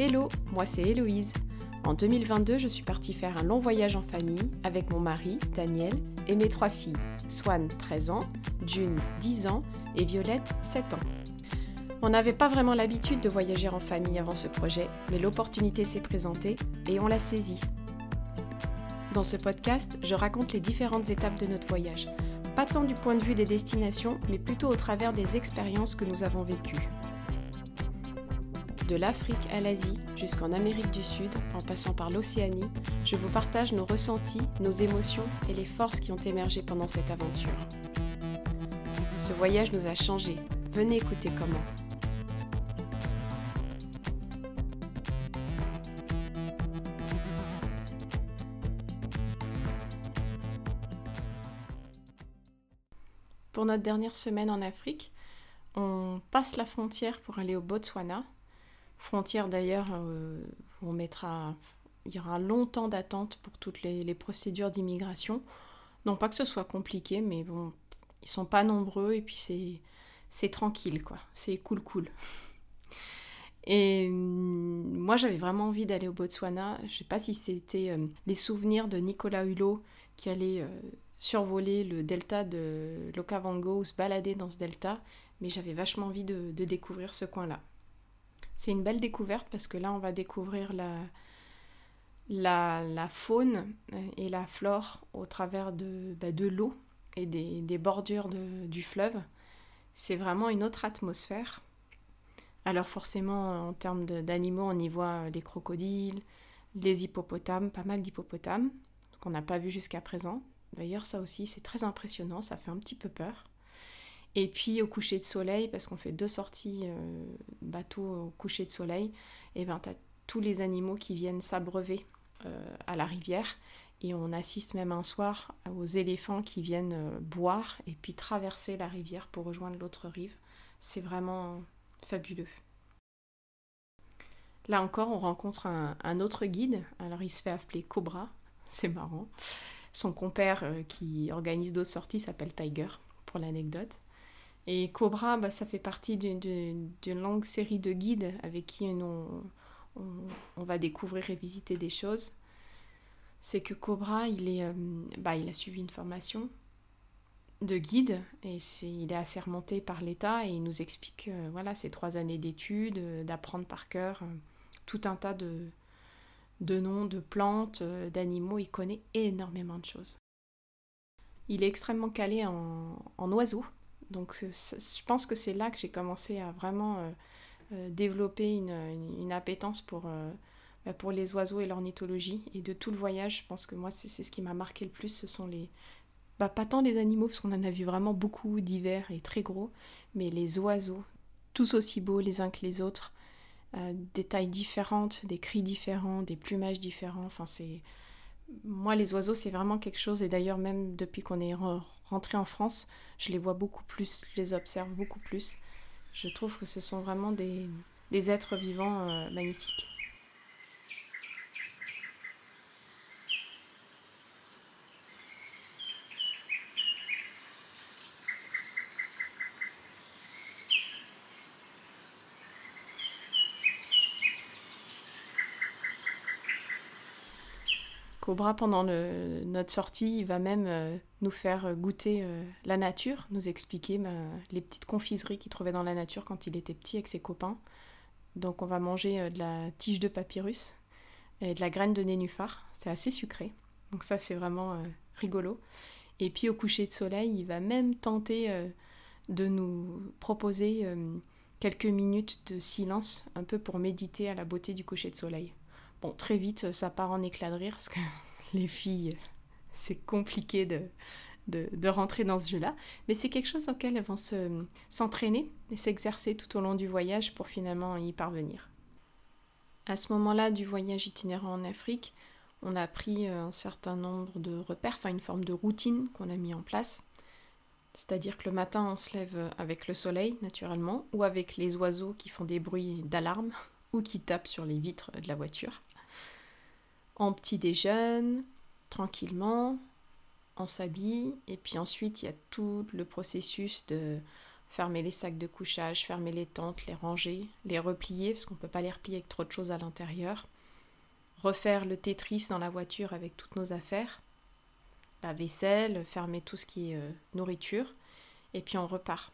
Hello, moi c'est Héloïse. En 2022, je suis partie faire un long voyage en famille avec mon mari, Daniel, et mes trois filles, Swan, 13 ans, June, 10 ans, et Violette, 7 ans. On n'avait pas vraiment l'habitude de voyager en famille avant ce projet, mais l'opportunité s'est présentée et on l'a saisie. Dans ce podcast, je raconte les différentes étapes de notre voyage, pas tant du point de vue des destinations, mais plutôt au travers des expériences que nous avons vécues. De l'Afrique à l'Asie jusqu'en Amérique du Sud, en passant par l'Océanie, je vous partage nos ressentis, nos émotions et les forces qui ont émergé pendant cette aventure. Ce voyage nous a changés. Venez écouter comment. Pour notre dernière semaine en Afrique, on passe la frontière pour aller au Botswana, Frontière d'ailleurs, euh, on mettra, il y aura longtemps d'attente pour toutes les, procédures d'immigration. Non pas que ce soit compliqué, mais bon, ils sont pas nombreux et puis c'est c'est tranquille quoi, c'est cool cool. Et mm, moi j'avais vraiment envie d'aller au Botswana. Je sais pas si c'était euh, les souvenirs de Nicolas Hulot qui allait euh, survoler le delta de l'Okavango ou se balader dans ce delta, mais j'avais vachement envie de découvrir ce coin-là. C'est une belle découverte parce que là, on va découvrir la, faune et la flore au travers de, bah, l'eau et des, bordures du fleuve. C'est vraiment une autre atmosphère. Alors forcément, en termes d'animaux, on y voit les crocodiles, les hippopotames, pas mal d'hippopotames, qu'on n'a pas vu jusqu'à présent. D'ailleurs, ça aussi, c'est très impressionnant, ça fait un petit peu peur. Et puis au coucher de soleil, parce qu'on fait deux sorties euh, bateau au coucher de soleil, et ben tu as tous les animaux qui viennent s'abreuver euh, à la rivière. Et on assiste même un soir aux éléphants qui viennent euh, boire et puis traverser la rivière pour rejoindre l'autre rive. C'est vraiment fabuleux. Là encore, on rencontre un, un, autre guide. Alors il se fait appeler Cobra, c'est marrant. Son compère qui organise d'autres sorties s'appelle Tiger, pour l'anecdote. Et Cobra, bah, ça fait partie d'une longue série de guides avec qui on, on, va découvrir et visiter des choses. C'est que Cobra, il, est, euh, bah, il a suivi une formation de guide et il est assermenté par l'État et il nous explique euh, voilà, trois années d'études, euh, d'apprendre par cœur tout un tas de, de noms, de plantes, d'animaux. Il connaît énormément de choses. Il est extrêmement calé en, en oiseaux donc je pense que c'est là que j'ai commencé à vraiment euh, euh, développer une, appétence pour, euh, bah, pour les oiseaux et l'ornithologie. Et de tout le voyage, je pense que moi c'est ce qui m'a marqué le plus, ce sont les... Bah, pas tant les animaux, parce qu'on en a vu vraiment beaucoup divers et très gros, mais les oiseaux, tous aussi beaux les uns que les autres, des tailles différentes, des cris différents, des plumages différents, enfin c'est moi, les oiseaux, c'est vraiment quelque chose, et d'ailleurs, même depuis qu'on est rentré en France, je les vois beaucoup plus, je les observe beaucoup plus. Je trouve que ce sont vraiment des, êtres vivants euh, magnifiques. Cobra, pendant notre sortie, il va même euh, nous faire goûter euh, la nature, nous expliquer ben, les petites confiseries qu'il trouvait dans la nature quand il était petit avec ses copains. Donc on va manger euh, de la tige de papyrus et de la graine de nénuphar. C'est assez sucré. Donc ça c'est vraiment rigolo. Et puis au coucher de soleil, il va même tenter de nous proposer quelques minutes de silence, un peu pour méditer à la beauté du coucher de soleil. Bon, très vite, ça part en éclat de rire parce que les filles, c'est compliqué de, rentrer dans ce jeu-là. Mais c'est quelque chose auquel elles vont s'entraîner et s'exercer tout au long du voyage pour finalement y parvenir. À ce moment-là du voyage itinérant en Afrique, on a pris euh, un certain nombre de repères, enfin une forme de routine qu'on a mis en place. C'est-à-dire que le matin, on se lève avec le soleil, naturellement, ou avec les oiseaux qui font des bruits d'alarme, ou qui tapent sur les vitres de la voiture en petit déjeune, tranquillement, on s'habille, et puis ensuite il y a tout le processus de fermer les sacs de couchage, fermer les tentes, les ranger, les replier, parce qu'on ne peut pas les replier avec trop de choses à l'intérieur, refaire le Tetris dans la voiture avec toutes nos affaires, la vaisselle, fermer tout ce qui est euh, nourriture, et puis on repart.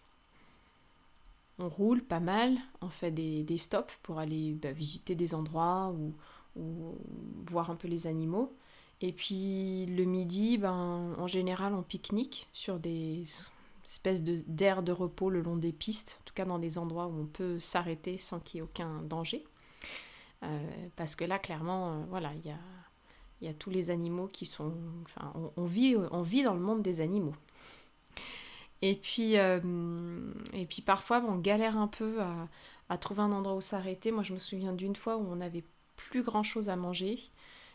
On roule pas mal, on fait des, stops pour aller bah, visiter des endroits ou, voir un peu les animaux. Et puis le midi, ben, en général, on pique-nique sur des espèces d'aires de, repos le long des pistes, en tout cas dans des endroits où on peut s'arrêter sans qu'il y ait aucun danger. Euh, parce que là, clairement, euh, voilà, il y a, y a, tous les animaux qui sont... Enfin, on, vit, on vit dans le monde des animaux. Et puis, euh, et puis parfois, on galère un peu à, à trouver un endroit où s'arrêter. Moi, je me souviens d'une fois où on n'avait plus grand-chose à manger.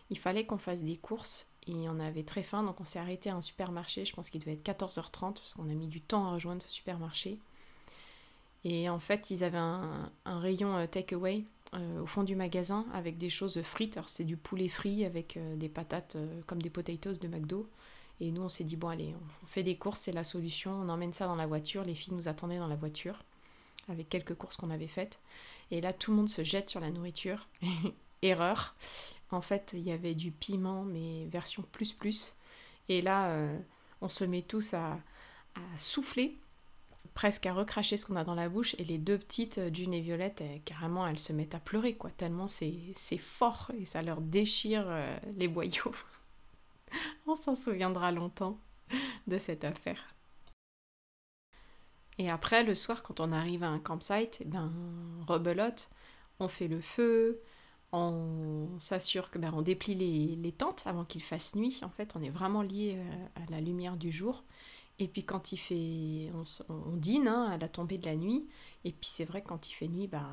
Il fallait qu'on fasse des courses et on avait très faim, donc on s'est arrêté à un supermarché. Je pense qu'il devait être 14h30 parce qu'on a mis du temps à rejoindre ce supermarché. Et en fait, ils avaient un, rayon euh, takeaway euh, au fond du magasin avec des choses frites. Alors, c'est du poulet frit avec euh, des patates comme des potatoes de McDo. Et nous, on s'est dit, bon, allez, on fait des courses, c'est la solution. On emmène ça dans la voiture. Les filles nous attendaient dans la voiture avec quelques courses qu'on avait faites. Et là, tout le monde se jette sur la nourriture. Erreur. En fait, il y avait du piment, mais version plus plus. Et là, euh, on se met tous à, souffler, presque à recracher ce qu'on a dans la bouche. Et les deux petites, June et Violette, carrément, elles se mettent à pleurer, quoi. Tellement c'est fort et ça leur déchire euh, les boyaux. on s'en souviendra longtemps de cette affaire. Et après, le soir, quand on arrive à un campsite, eh ben, rebelote, on fait le feu, on s'assure que ben, on déplie les, tentes avant qu'il fasse nuit. En fait, on est vraiment lié euh, à la lumière du jour. Et puis quand il fait, on, dîne hein, à la tombée de la nuit. Et puis c'est vrai quand il fait nuit, ben,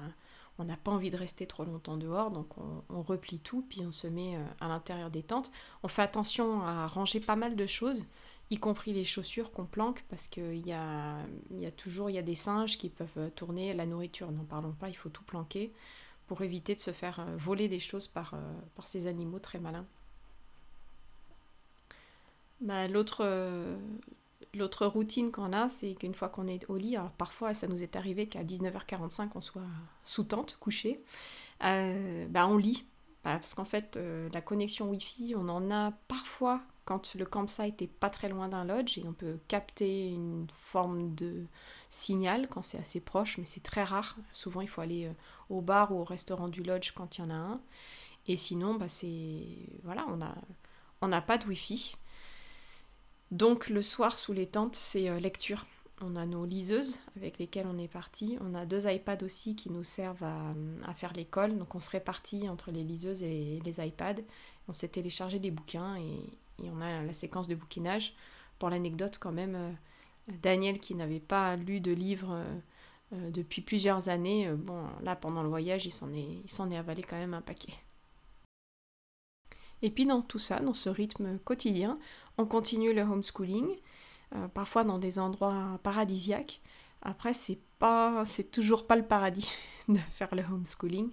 on n'a pas envie de rester trop longtemps dehors, donc on, replie tout, puis on se met euh, à l'intérieur des tentes. On fait attention à ranger pas mal de choses, y compris les chaussures qu'on planque, parce qu'il y a, y a toujours y a des singes qui peuvent tourner la nourriture. N'en parlons pas, il faut tout planquer pour éviter de se faire euh, voler des choses par, euh, par ces animaux très malins. Bah, l'autre, euh, l'autre routine qu'on a, c'est qu'une fois qu'on est au lit, parfois ça nous est arrivé qu'à 19h45 on soit sous tente, couché, bah, on lit. Bah, parce qu'en fait, la connexion Wi-Fi, on en a parfois quand le campsite est pas très loin d'un lodge et on peut capter une forme de signal quand c'est assez proche, mais c'est très rare. Souvent, il faut aller euh, au bar ou au restaurant du lodge quand il y en a un. Et sinon, bah, c'est voilà, on on n'a pas de wifi. Donc le soir sous les tentes, c'est euh, lecture. On a nos liseuses avec lesquelles on est parti. On a deux iPads aussi qui nous servent à, à faire l'école. Donc on se répartit entre les liseuses et les iPads. On s'est téléchargé des bouquins et, et on a la séquence de bouquinage. Pour l'anecdote quand même, euh, Daniel qui n'avait pas lu de livre euh, euh, depuis plusieurs années, bon là pendant le voyage il s'en est, il s'en est avalé quand même un paquet. Et puis dans tout ça, dans ce rythme quotidien, on continue le homeschooling, parfois dans des endroits paradisiaques. Après, c'est pas, c'est toujours pas le paradis de faire le homeschooling.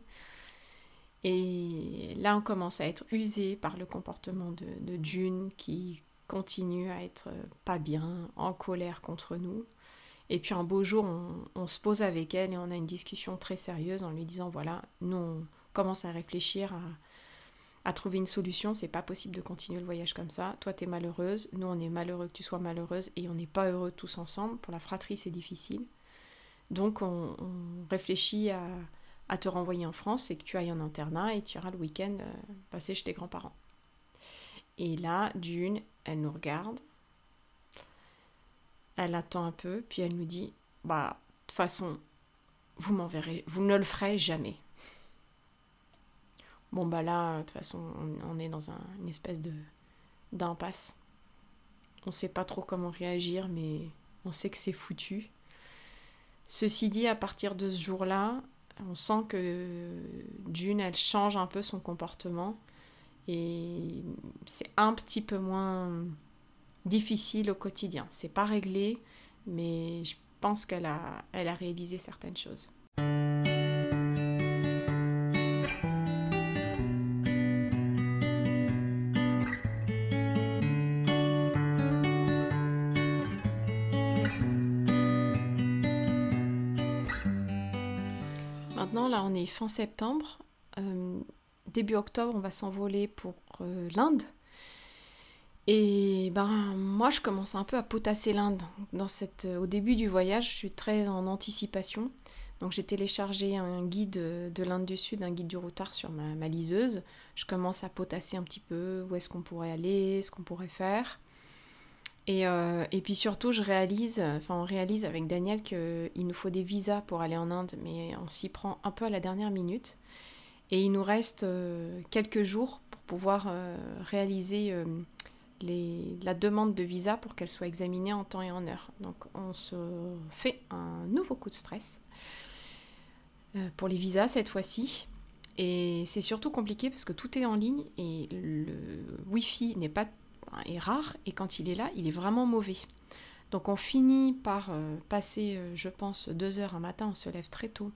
Et là, on commence à être usé par le comportement de, de June qui continue à être pas bien, en colère contre nous. Et puis un beau jour, on, se pose avec elle et on a une discussion très sérieuse en lui disant voilà, nous on commence à réfléchir à, trouver une solution. C'est pas possible de continuer le voyage comme ça. Toi, tu es malheureuse, nous on est malheureux que tu sois malheureuse et on n'est pas heureux tous ensemble. Pour la fratrie, c'est difficile. Donc on réfléchit à, à te renvoyer en France et que tu ailles en internat et tu iras le week-end euh, passer chez tes grands-parents. Et là, June, elle nous regarde, elle attend un peu, puis elle nous dit Bah, de toute façon, vous m'enverrez, vous ne le ferez jamais. Bon, bah là, de toute façon, on, est dans une espèce de d'impasse. On sait pas trop comment réagir, mais on sait que c'est foutu. Ceci dit, à partir de ce jour-là, on sent que June, elle change un peu son comportement et c'est un petit peu moins difficile au quotidien. C'est pas réglé, mais je pense qu'elle a, elle a réalisé certaines choses. Septembre. Euh, début octobre, on va s'envoler pour euh, l'Inde. Et ben moi je commence un peu à potasser l'Inde. Dans cette, au début du voyage, je suis très en anticipation. Donc j'ai téléchargé un guide de l'Inde du Sud, un guide du routard sur ma, liseuse. Je commence à potasser un petit peu où est-ce qu'on pourrait aller, ce qu'on pourrait faire. Et, euh, et, puis surtout, je réalise, enfin on réalise avec Daniel qu'il nous faut des visas pour aller en Inde, mais on s'y prend un peu à la dernière minute. Et il nous reste euh, quelques jours pour pouvoir euh, réaliser les, la demande de visa pour qu'elle soit examinée en temps et en heure. Donc on se fait un nouveau coup de stress pour les visas cette fois-ci. Et c'est surtout compliqué parce que tout est en ligne et le Wi-Fi n'est pas est rare et quand il est là, il est vraiment mauvais. Donc on finit par euh, passer, euh, je pense, deux heures un matin, on se lève très tôt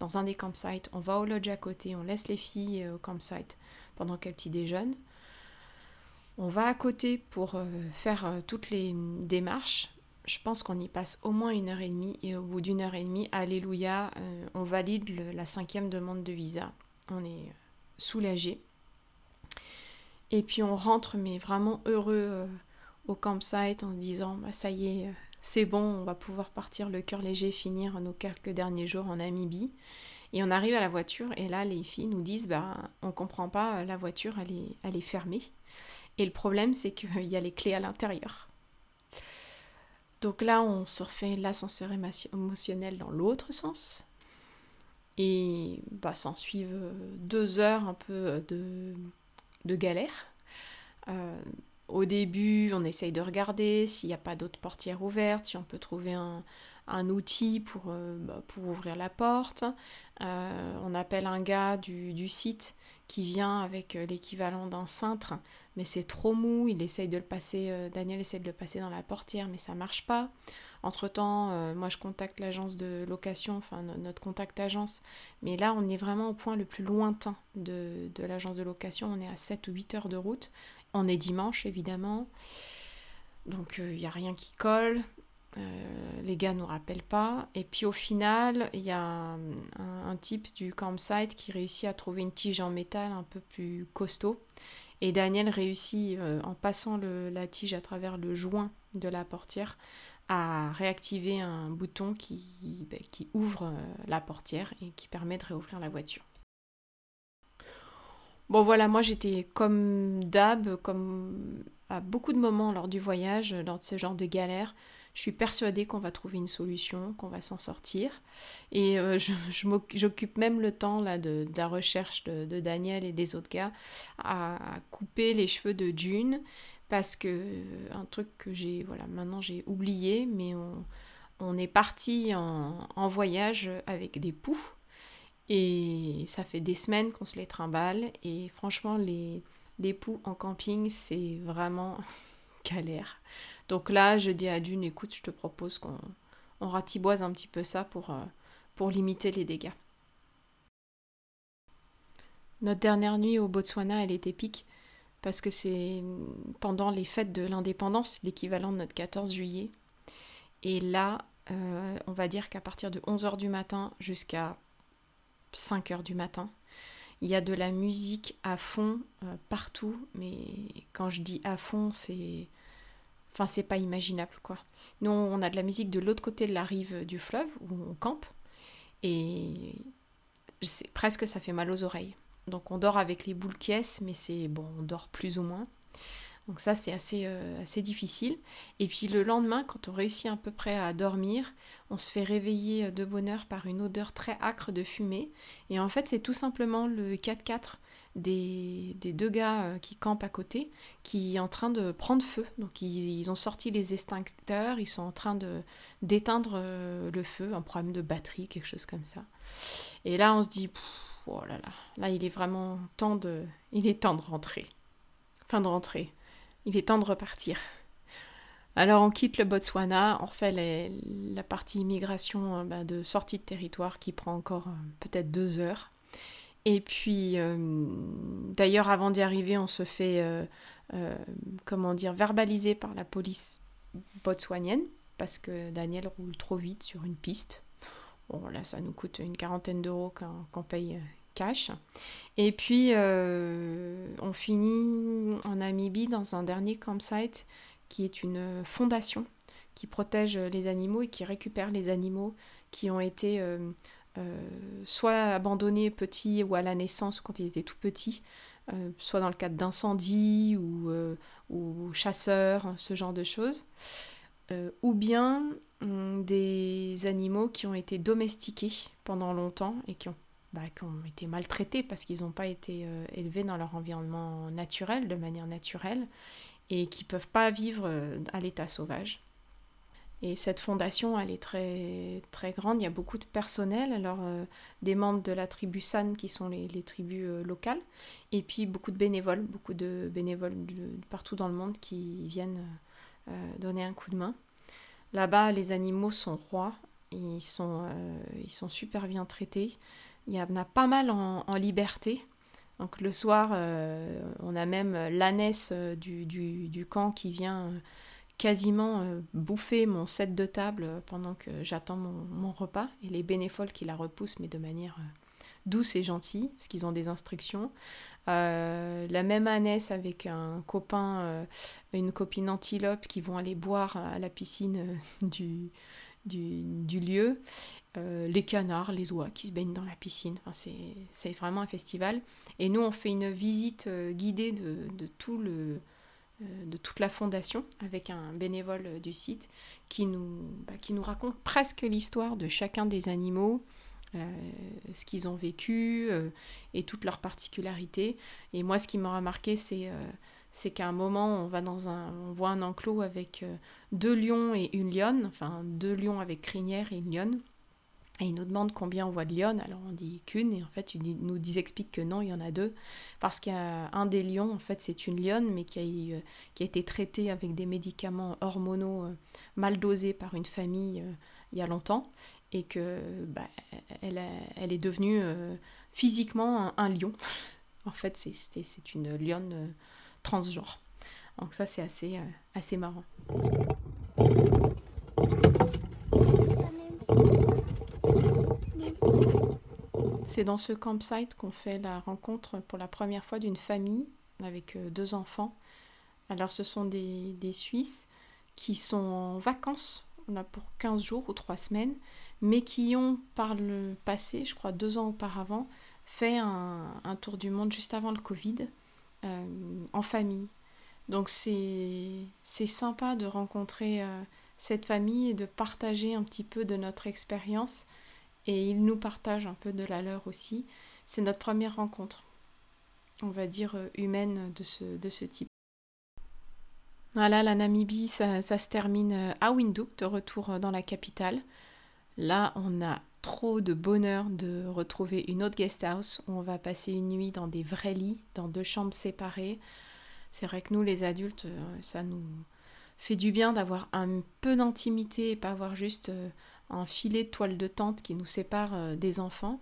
dans un des campsites, on va au lodge à côté, on laisse les filles euh, au campsite pendant qu'elles petit déjeunent. On va à côté pour faire toutes les démarches. Je pense qu'on y passe au moins une heure et demie et au bout d'une heure et demie, alléluia, on valide la cinquième demande de visa. On est soulagé. Et puis on rentre, mais vraiment heureux euh, au campsite en se disant bah, ça y est, euh, c'est bon, on va pouvoir partir le cœur léger, finir nos quelques derniers jours en Namibie. Et on arrive à la voiture et là les filles nous disent bah on comprend pas, la voiture elle est, fermée. Et le problème c'est qu'il y a les clés à l'intérieur. Donc là on se refait l'ascenseur émotionnel dans l'autre sens. Et bah, s'en suivent deux heures un peu de, de galère. Euh, au début, on essaye de regarder s'il n'y a pas d'autres portières ouvertes, si on peut trouver un, outil pour, euh, bah, pour, ouvrir la porte. Euh, on appelle un gars du, site qui vient avec l'équivalent d'un cintre, mais c'est trop mou. Il essaye de le passer, Daniel essaie de le passer dans la portière, mais ça marche pas. Entre-temps, euh, moi je contacte l'agence de location, enfin notre contact agence, mais là on est vraiment au point le plus lointain de, l'agence de location, on est à 7 ou 8 heures de route, on est dimanche évidemment, donc il n'y a rien qui colle, euh, les gars ne nous rappellent pas, et puis au final il y a un, type du campsite qui réussit à trouver une tige en métal un peu plus costaud, et Daniel réussit euh, en passant la tige à travers le joint de la portière à réactiver un bouton qui, ben, ouvre euh, la portière et qui permet de réouvrir la voiture. Bon voilà, moi j'étais comme d'hab, comme à beaucoup de moments lors du voyage, lors de ce genre de galère, je suis persuadée qu'on va trouver une solution, qu'on va s'en sortir. Et euh, j'occupe même le temps de, la recherche de, Daniel et des autres gars à, couper les cheveux de June parce que un truc que j'ai voilà maintenant j'ai oublié mais on, est parti en, voyage avec des poux. Et ça fait des semaines qu'on se les trimballe. Et franchement les, les poux en camping c'est vraiment galère. Donc là je dis à Dune écoute je te propose qu'on on ratiboise un petit peu ça pour, euh, pour limiter les dégâts. Notre dernière nuit au Botswana elle est épique parce que c'est pendant les fêtes de l'indépendance, l'équivalent de notre 14 juillet. Et là, euh, on va dire qu'à partir de 11h du matin jusqu'à 5h du matin, il y a de la musique à fond euh, partout, mais quand je dis à fond, c'est. Enfin, c'est pas imaginable, quoi. Nous, on a de la musique de l'autre côté de la rive du fleuve, où on campe, et presque ça fait mal aux oreilles. Donc on dort avec les boules caisses, mais c'est bon, on dort plus ou moins. Donc ça c'est assez, euh, assez difficile. Et puis le lendemain, quand on réussit à peu près à dormir, on se fait réveiller de bonne heure par une odeur très âcre de fumée. Et en fait c'est tout simplement le 4x4 des, deux gars euh, qui campent à côté qui est en train de prendre feu. Donc ils, ont sorti les extincteurs, ils sont en train de d'éteindre euh, le feu, un problème de batterie, quelque chose comme ça. Et là on se dit oh là il est vraiment temps de, il est temps de rentrer. Fin de rentrer. Il est temps de repartir. Alors on quitte le Botswana, on refait la partie immigration euh, bah, de sortie de territoire qui prend encore euh, peut-être deux heures. Et puis, euh, d'ailleurs, avant d'y arriver, on se fait, comment dire, verbaliser par la police botswanienne parce que Daniel roule trop vite sur une piste. Bon, là, ça nous coûte une quarantaine d'euros qu'on paye cash. Et puis, on finit en Namibie dans un dernier campsite qui est une fondation qui protège les animaux et qui récupère les animaux qui ont été soit abandonnés petits ou à la naissance quand ils étaient tout petits, euh, soit dans le cadre d'incendie ou, euh, ou, chasseurs, ce genre de choses, euh, ou bien hum, des animaux qui ont été domestiqués pendant longtemps et qui ont, bah, qui ont été maltraités parce qu'ils n'ont pas été élevés dans leur environnement naturel, de manière naturelle, et qui ne peuvent pas vivre à l'état sauvage. Et cette fondation, elle est très, très grande. Il y a beaucoup de personnel, alors euh, des membres de la tribu San, qui sont les, tribus euh, locales, et puis beaucoup de bénévoles, beaucoup de bénévoles de, partout dans le monde qui viennent euh, donner un coup de main. Là-bas, les animaux sont rois, ils sont, ils sont super bien traités. Il y en a pas mal en, liberté. Donc le soir, on a même l'ânesse du, du, camp qui vient quasiment euh, bouffer mon set de table euh, pendant que j'attends mon, repas et les bénévoles qui la repoussent mais de manière euh, douce et gentille parce qu'ils ont des instructions. la même ânesse avec un copain, une copine antilope qui vont aller boire à la piscine du, du, lieu. les canards, les oies qui se baignent dans la piscine. Enfin, c'est vraiment un festival. Et nous, on fait une visite guidée de, de tout le, euh, de toute la fondation avec un bénévole du site qui nous, bah, qui nous raconte presque l'histoire de chacun des animaux, euh, ce qu'ils ont vécu euh, et toutes leurs particularités. Et moi, ce qui m'a remarqué, c'est c'est qu'à un moment, on va dans un, on voit un enclos avec deux lions et une lionne, enfin deux lions avec crinière et une lionne. Et il nous demande combien on voit de lionnes, alors on dit qu'une, et en fait il nous dit, explique que non, il y en a deux, parce qu'il y a un des lions, en fait c'est une lionne, mais qui a, euh, qui a été traitée avec des médicaments hormonaux euh, mal dosés par une famille euh, il y a longtemps, et que bah, elle, elle, est devenue physiquement un, lion. en fait c'est une lionne transgenre. Donc ça c'est assez, assez marrant. C'est dans ce campsite qu'on fait la rencontre pour la première fois d'une famille avec euh, deux enfants. Alors ce sont des, Suisses qui sont en vacances, pour 15 jours ou 3 semaines, mais qui ont par le passé, je crois deux ans auparavant, fait un, tour du monde juste avant le Covid euh, en famille. Donc c'est sympa de rencontrer euh, cette famille et de partager un petit peu de notre expérience et ils nous partagent un peu de la leur aussi. C'est notre première rencontre, on va dire, euh, humaine de ce, de ce type. Voilà, la Namibie, ça, se termine à Windhoek, de retour dans la capitale. Là, on a trop de bonheur de retrouver une autre guest house où on va passer une nuit dans des vrais lits, dans deux chambres séparées. C'est vrai que nous, les adultes, ça nous fait du bien d'avoir un peu d'intimité et pas avoir juste un filet de toile de tente qui nous sépare euh, des enfants.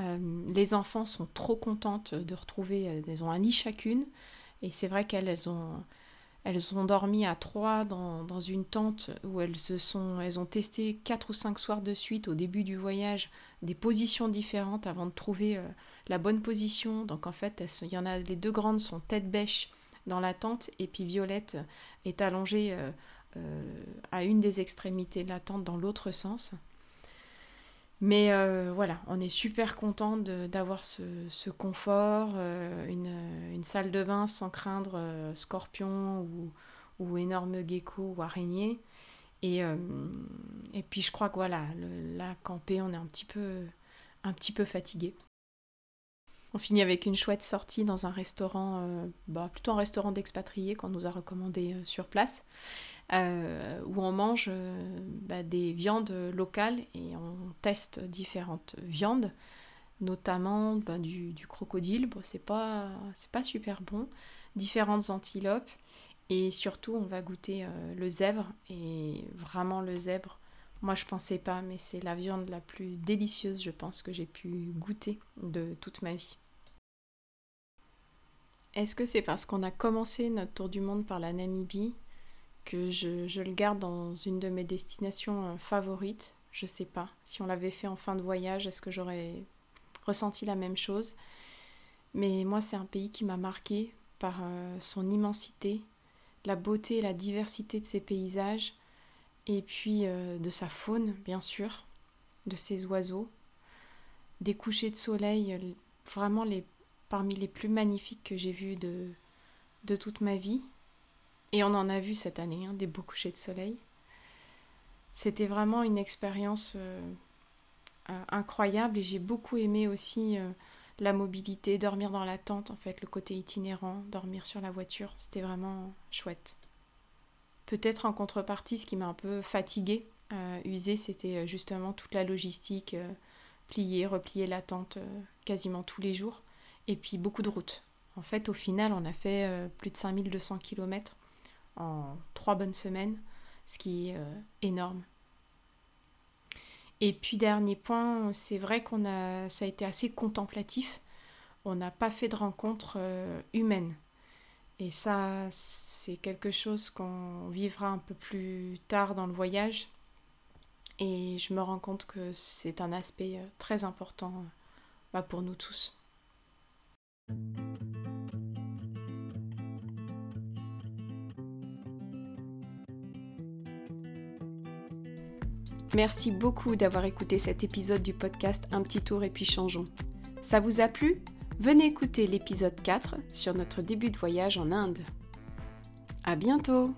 Euh, les enfants sont trop contentes de retrouver, euh, elles ont un lit chacune, et c'est vrai qu'elles ont, elles ont dormi à trois dans, une tente où elles se sont, elles ont testé quatre ou cinq soirs de suite au début du voyage des positions différentes avant de trouver la bonne position. Donc en fait, il y en a les deux grandes sont tête bêche dans la tente et puis Violette est allongée euh, à une des extrémités de la tente dans l'autre sens. Mais euh, voilà, on est super content d'avoir ce, confort, euh, une, salle de bain sans craindre scorpion ou, ou, énorme gecko ou araignée. Et, et puis je crois que voilà, là, campé, on est un petit peu, un petit peu fatigué. On finit avec une chouette sortie dans un restaurant, bah, plutôt un restaurant d'expatriés qu'on nous a recommandé sur place. Euh, où on mange euh, bah, des viandes locales et on teste différentes viandes, notamment bah, du, crocodile, bon, c'est pas, super bon, différentes antilopes et surtout on va goûter euh, le zèbre et vraiment le zèbre. Moi je pensais pas, mais c'est la viande la plus délicieuse, je pense, que j'ai pu goûter de toute ma vie. Est-ce que c'est parce qu'on a commencé notre tour du monde par la Namibie que je, le garde dans une de mes destinations euh, favorites Je sais pas. Si on l'avait fait en fin de voyage, est-ce que j'aurais ressenti la même chose? Mais moi, c'est un pays qui m'a marqué par euh, son immensité, la beauté et la diversité de ses paysages, et puis euh, de sa faune, bien sûr, de ses oiseaux, des couchers de soleil, vraiment les, parmi les plus magnifiques que j'ai vus de, de toute ma vie. Et on en a vu cette année, hein, des beaux couchers de soleil. C'était vraiment une expérience euh, euh, incroyable et j'ai beaucoup aimé aussi euh, la mobilité, dormir dans la tente, en fait, le côté itinérant, dormir sur la voiture. C'était vraiment chouette. Peut-être en contrepartie, ce qui m'a un peu fatiguée, usée, c'était justement toute la logistique, plier, replier la tente quasiment tous les jours, et puis beaucoup de routes. En fait, au final, on a fait plus de 5200 km en trois bonnes semaines, ce qui est euh, énorme. Et puis dernier point, c'est vrai qu'on a, ça a été assez contemplatif. On n'a pas fait de rencontres euh, humaines. Et ça, c'est quelque chose qu'on vivra un peu plus tard dans le voyage. Et je me rends compte que c'est un aspect euh, très important bah, pour nous tous. Merci beaucoup d'avoir écouté cet épisode du podcast Un petit tour et puis changeons. Ça vous a plu? Venez écouter l'épisode 4 sur notre début de voyage en Inde. À bientôt